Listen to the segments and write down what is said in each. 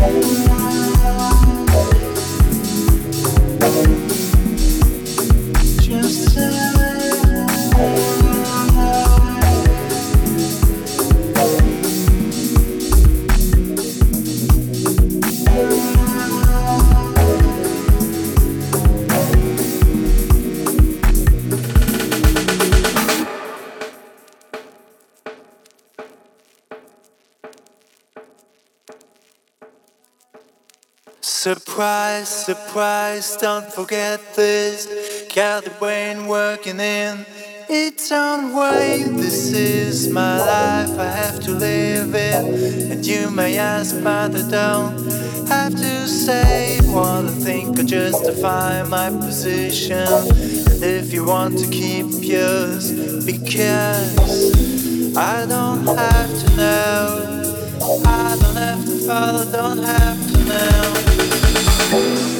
Música Surprise, surprise, don't forget this. Got the brain working in its own way. This is my life, I have to live it. And you may ask, but I don't have to say what I think or justify my position. And if you want to keep yours, because I don't have to know. I don't have to follow, don't have to know. Thank you.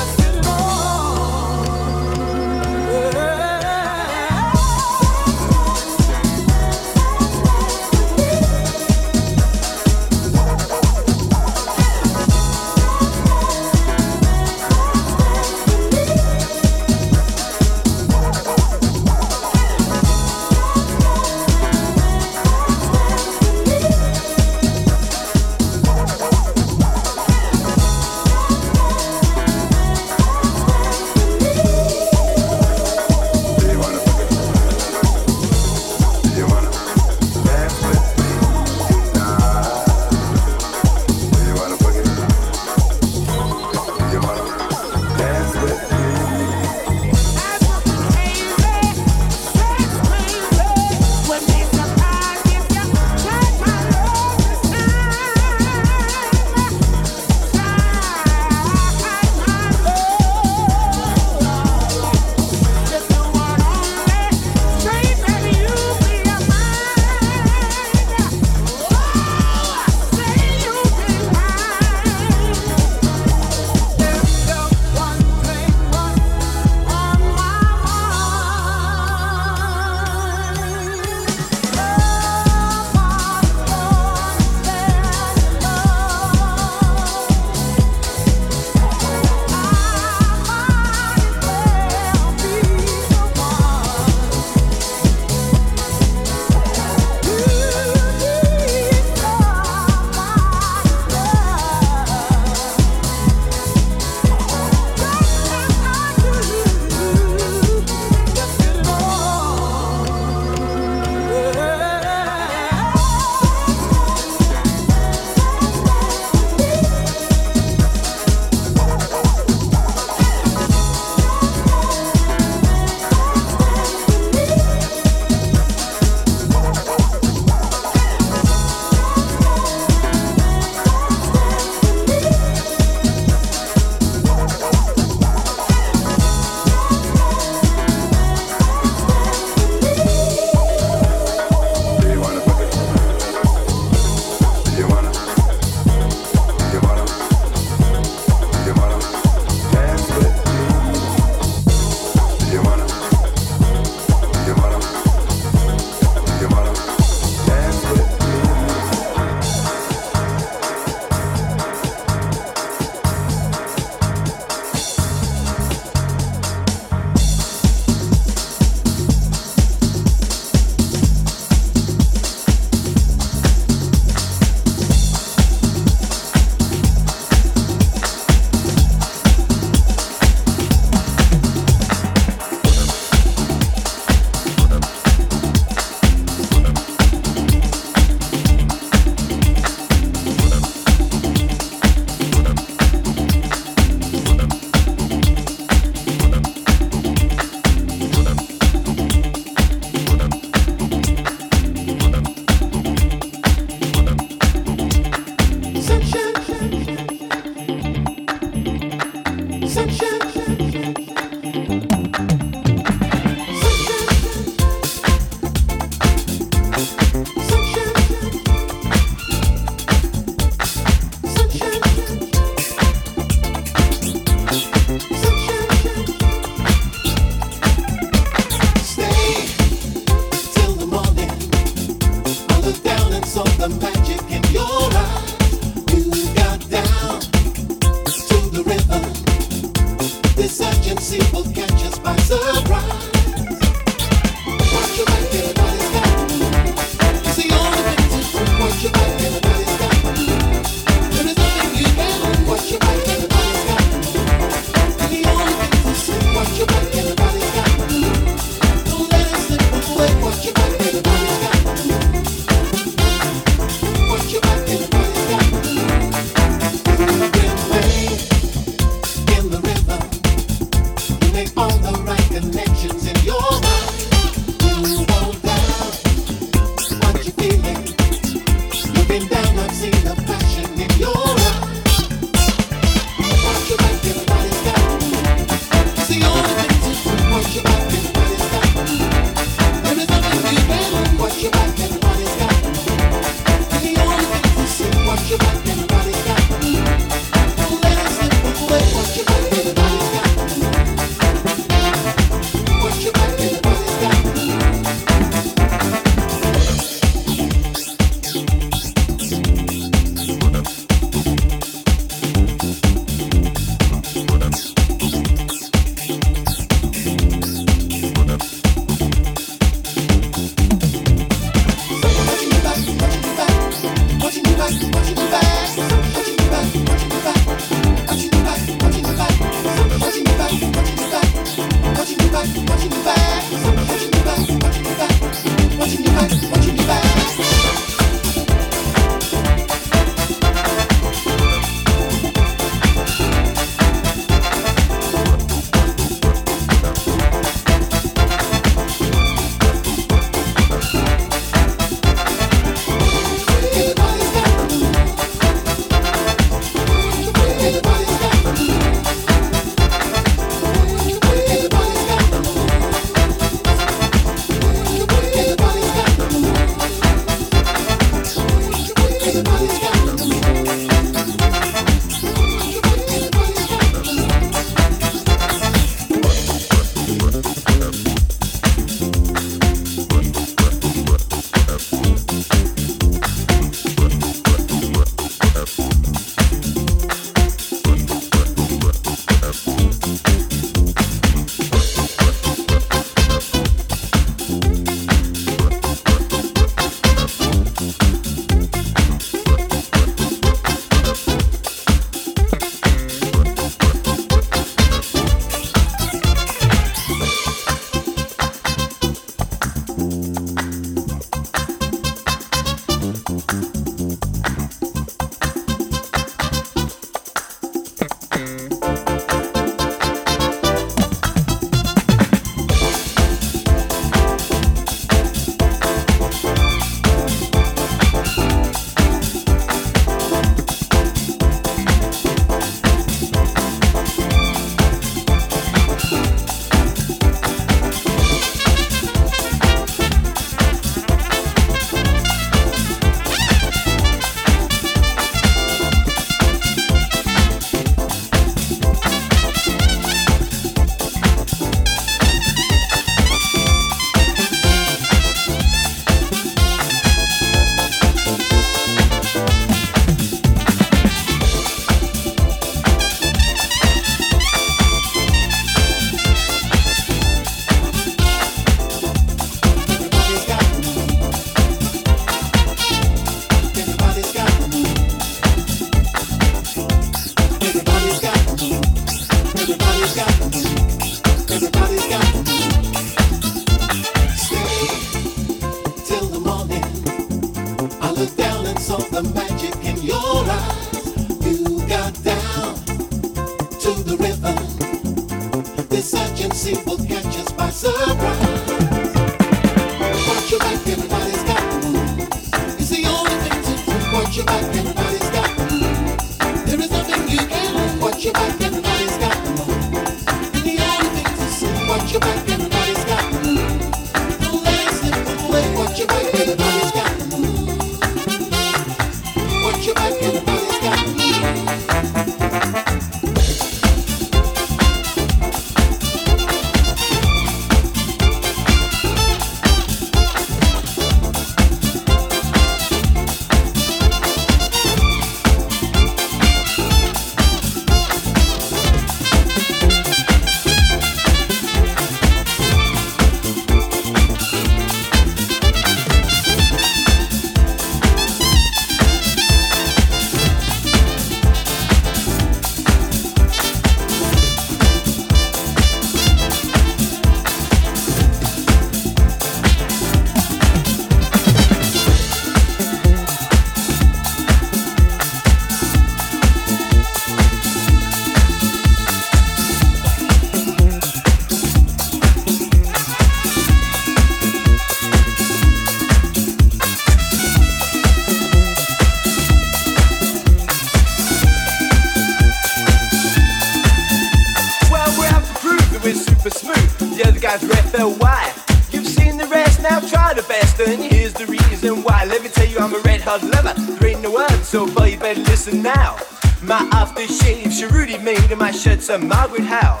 Listen now. My aftershave, Sharudy made, and my shirt's a Margaret Howell.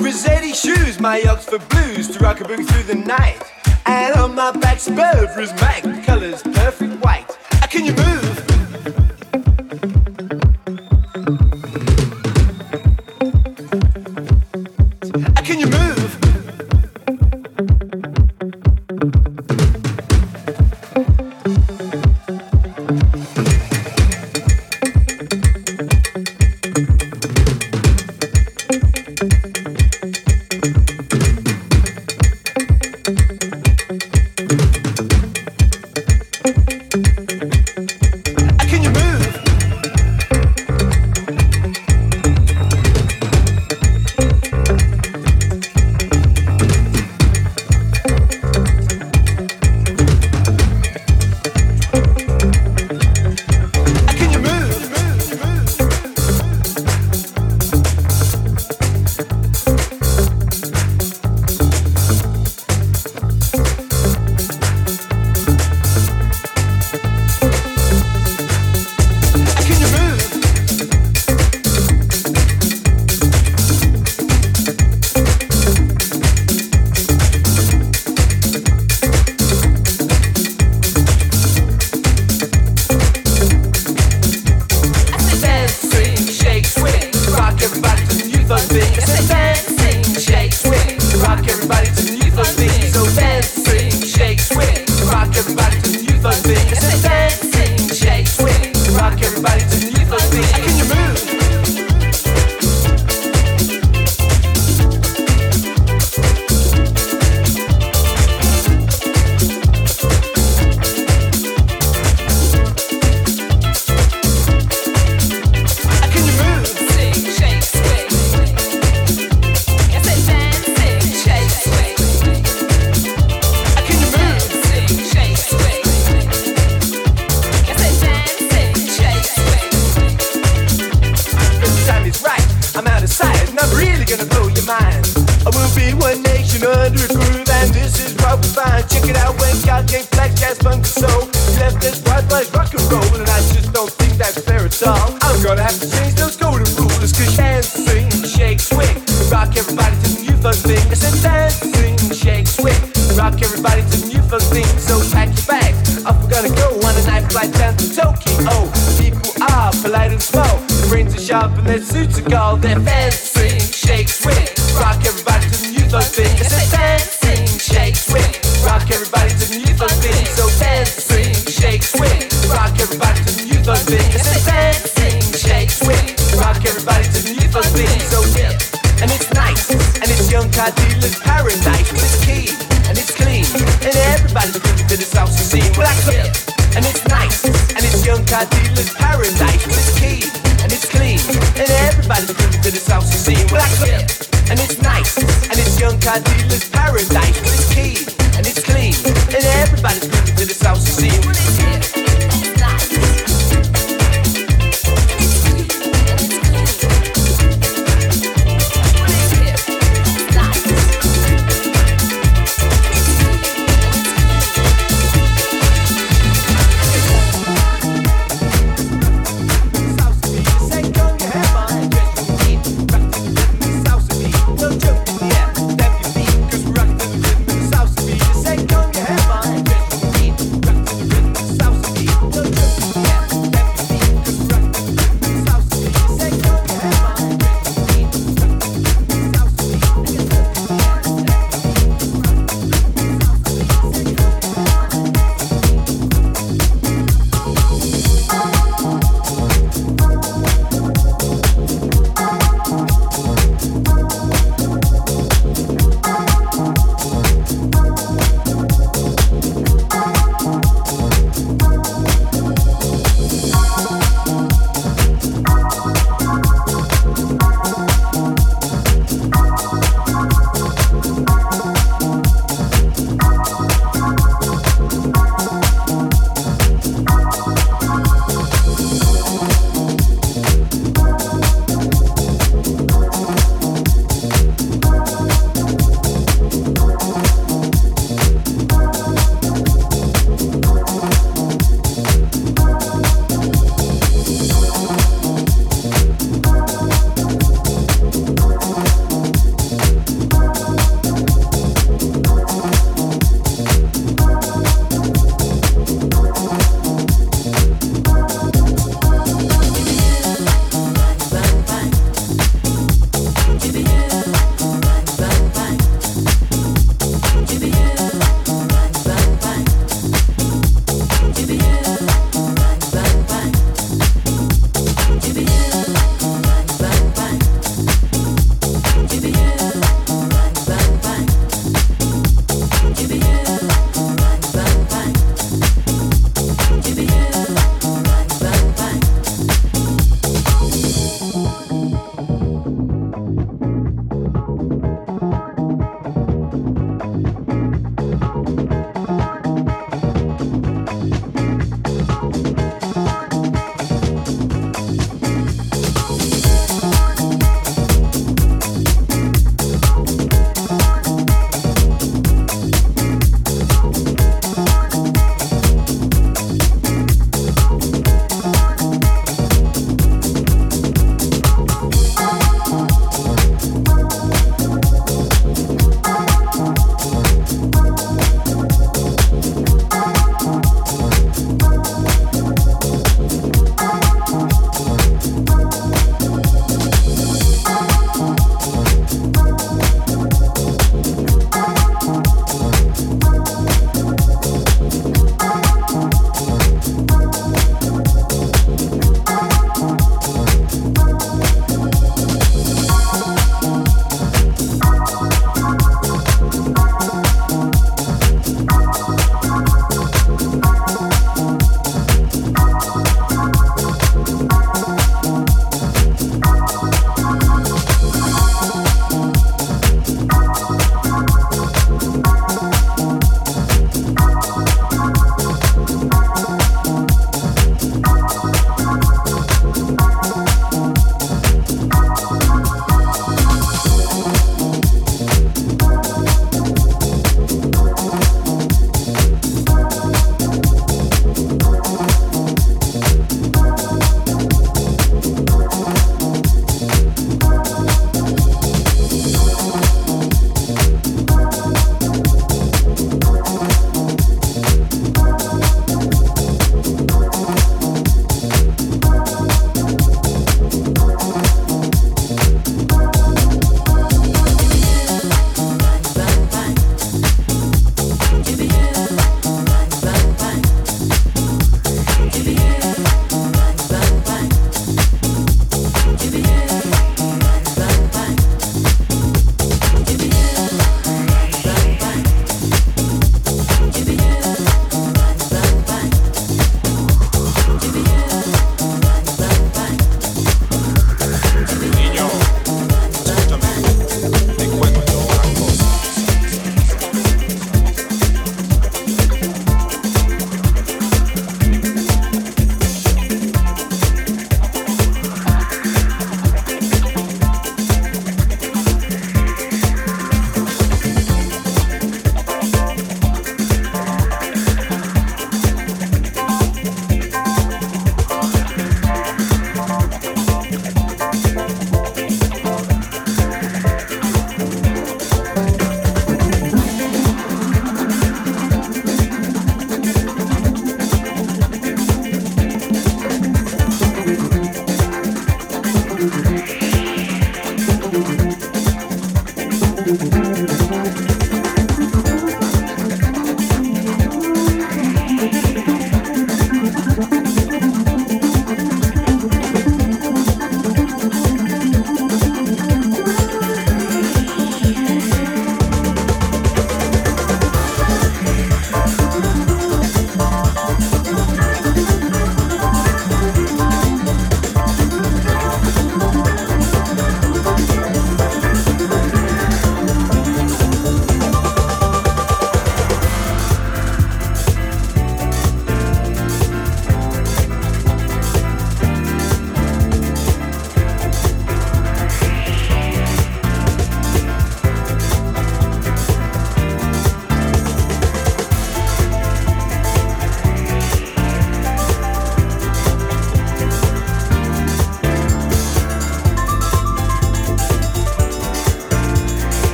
Rossetti shoes, my Oxford blues, to rock a boogie through the night. out fine. Check it out when God gave black jazz funk soul. Left us wide like rock and roll, and I just don't think that's fair at all. I'm gonna have to change those golden rules, cause dancing, shake, swing. Rock everybody to the new fun thing. I said dancing, shake, swing. Rock everybody to the new fun thing. So pack your bags. Off we're gonna go on a night flight down to Tokyo. People are polite and small, Their brains are sharp and their suits are gold. They're fancy. It's a dancing. Rock everybody to the and it's nice, and it's young car paradise. And it's clean, and everybody's to this house to see. And it's nice, and it's young paradise. And it's clean, and everybody's to this house to see. And it's nice, and it's young dealer's paradise.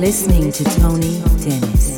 Listening to Tony Dennis.